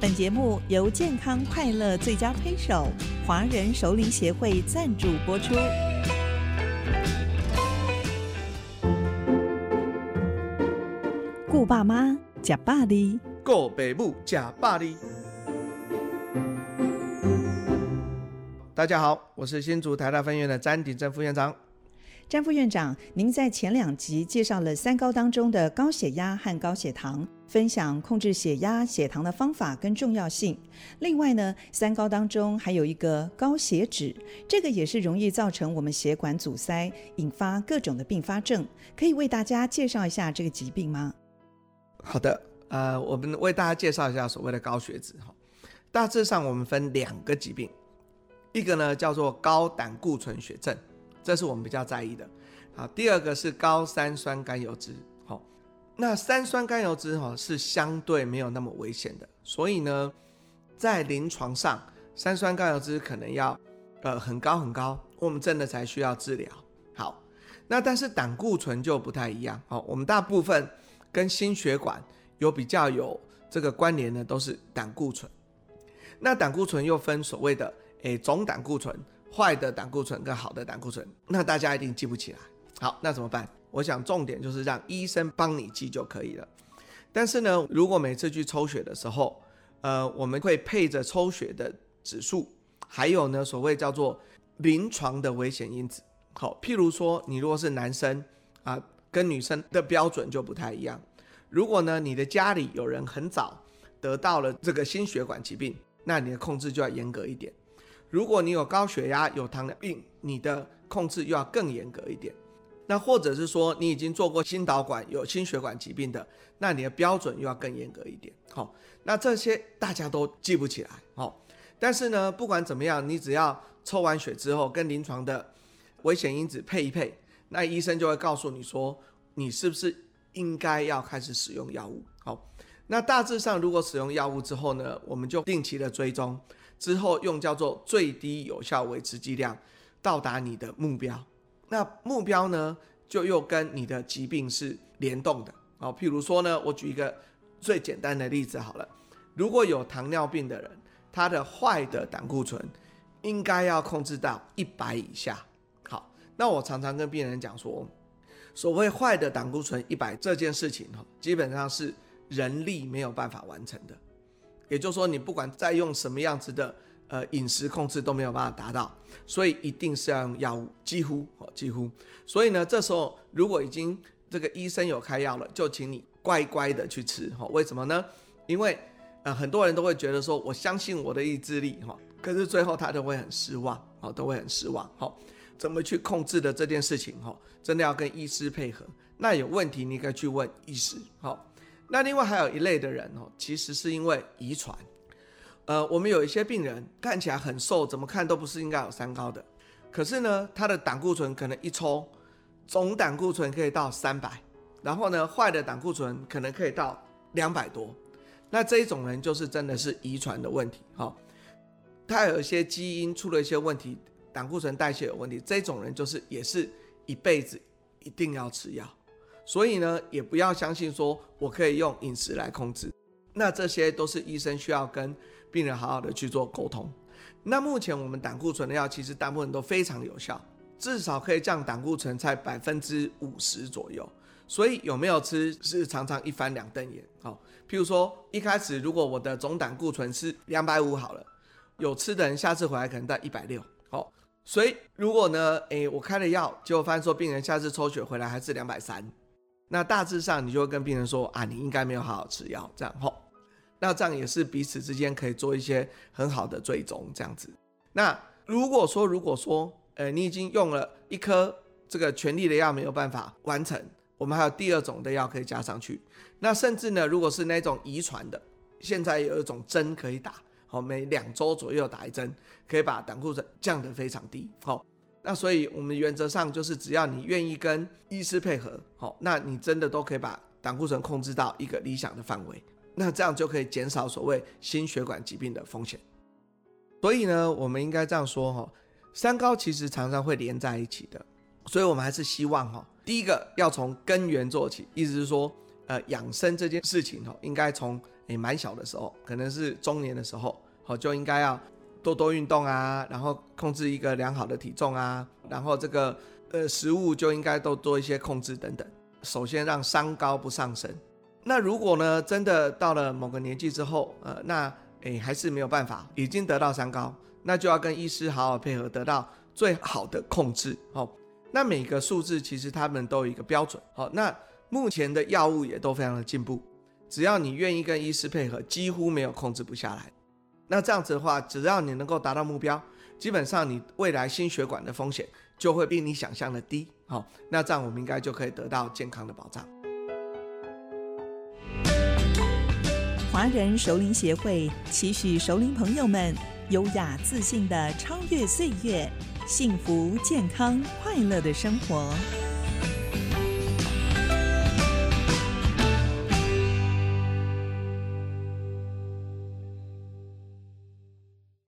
本节目由健康快乐最佳推手华人熟龄协会赞助播出。顾爸妈，吃百里，顾北母，吃百里。大家好，我是新竹台大分院的詹鼎正副院长。詹副院长，您在前两集介绍了三高当中的高血压和高血糖，分享控制血压、血糖的方法跟重要性。另外呢，三高当中还有一个高血脂，这个也是容易造成我们血管阻塞，引发各种的并发症。可以为大家介绍一下这个疾病吗？好的，呃，我们为大家介绍一下所谓的高血脂哈。大致上我们分两个疾病，一个呢叫做高胆固醇血症。这是我们比较在意的，好，第二个是高三酸甘油脂，那三酸甘油酯哈是相对没有那么危险的，所以呢，在临床上，三酸甘油酯可能要呃很高很高，我们真的才需要治疗。好，那但是胆固醇就不太一样，好，我们大部分跟心血管有比较有这个关联的都是胆固醇，那胆固醇又分所谓的诶总胆固醇。坏的胆固醇跟好的胆固醇，那大家一定记不起来。好，那怎么办？我想重点就是让医生帮你记就可以了。但是呢，如果每次去抽血的时候，呃，我们会配着抽血的指数，还有呢，所谓叫做临床的危险因子。好，譬如说，你如果是男生啊，跟女生的标准就不太一样。如果呢，你的家里有人很早得到了这个心血管疾病，那你的控制就要严格一点。如果你有高血压、有糖尿病，你的控制又要更严格一点。那或者是说你已经做过心导管、有心血管疾病的，那你的标准又要更严格一点。好，那这些大家都记不起来。好，但是呢，不管怎么样，你只要抽完血之后跟临床的危险因子配一配，那医生就会告诉你说，你是不是应该要开始使用药物。好，那大致上如果使用药物之后呢，我们就定期的追踪。之后用叫做最低有效维持剂量，到达你的目标。那目标呢，就又跟你的疾病是联动的。好，譬如说呢，我举一个最简单的例子好了。如果有糖尿病的人，他的坏的胆固醇应该要控制到一百以下。好，那我常常跟病人讲说，所谓坏的胆固醇一百这件事情哈，基本上是人力没有办法完成的。也就是说，你不管再用什么样子的呃饮食控制都没有办法达到，所以一定是要用药物，几乎哦几乎。所以呢，这时候如果已经这个医生有开药了，就请你乖乖的去吃哈。为什么呢？因为呃很多人都会觉得说，我相信我的意志力哈，可是最后他都会很失望哦，都会很失望。好，怎么去控制的这件事情哈，真的要跟医师配合。那有问题你可以去问医师好。那另外还有一类的人哦，其实是因为遗传。呃，我们有一些病人看起来很瘦，怎么看都不是应该有三高的，可是呢，他的胆固醇可能一抽，总胆固醇可以到三百，然后呢，坏的胆固醇可能可以到两百多。那这一种人就是真的是遗传的问题，哈，他有一些基因出了一些问题，胆固醇代谢有问题，这种人就是也是一辈子一定要吃药。所以呢，也不要相信说我可以用饮食来控制，那这些都是医生需要跟病人好好的去做沟通。那目前我们胆固醇的药其实大部分都非常有效，至少可以降胆固醇在百分之五十左右。所以有没有吃是常常一翻两瞪眼。好，譬如说一开始如果我的总胆固醇是两百五好了，有吃的人下次回来可能到一百六。好，所以如果呢，诶，我开了药，结果发现说病人下次抽血回来还是两百三。那大致上，你就会跟病人说啊，你应该没有好好吃药，这样吼。那这样也是彼此之间可以做一些很好的追踪，这样子。那如果说，如果说，呃，你已经用了一颗这个全力的药没有办法完成，我们还有第二种的药可以加上去。那甚至呢，如果是那种遗传的，现在有一种针可以打，好，每两周左右打一针，可以把胆固醇降得非常低，好。那所以，我们原则上就是，只要你愿意跟医师配合，好，那你真的都可以把胆固醇控制到一个理想的范围。那这样就可以减少所谓心血管疾病的风险。所以呢，我们应该这样说哈，三高其实常常会连在一起的。所以我们还是希望哈，第一个要从根源做起，意思是说，呃，养生这件事情哈，应该从诶蛮小的时候，可能是中年的时候，好就应该要多多运动啊，然后控制一个良好的体重啊，然后这个呃食物就应该都做一些控制等等。首先让三高不上升。那如果呢，真的到了某个年纪之后，呃，那诶还是没有办法，已经得到三高，那就要跟医师好好配合，得到最好的控制。哦，那每个数字其实他们都有一个标准。好，那。目前的药物也都非常的进步，只要你愿意跟医师配合，几乎没有控制不下来。那这样子的话，只要你能够达到目标，基本上你未来心血管的风险就会比你想象的低。好，那这样我们应该就可以得到健康的保障。华人熟龄协会期许熟龄朋友们优雅自信的超越岁月，幸福健康快乐的生活。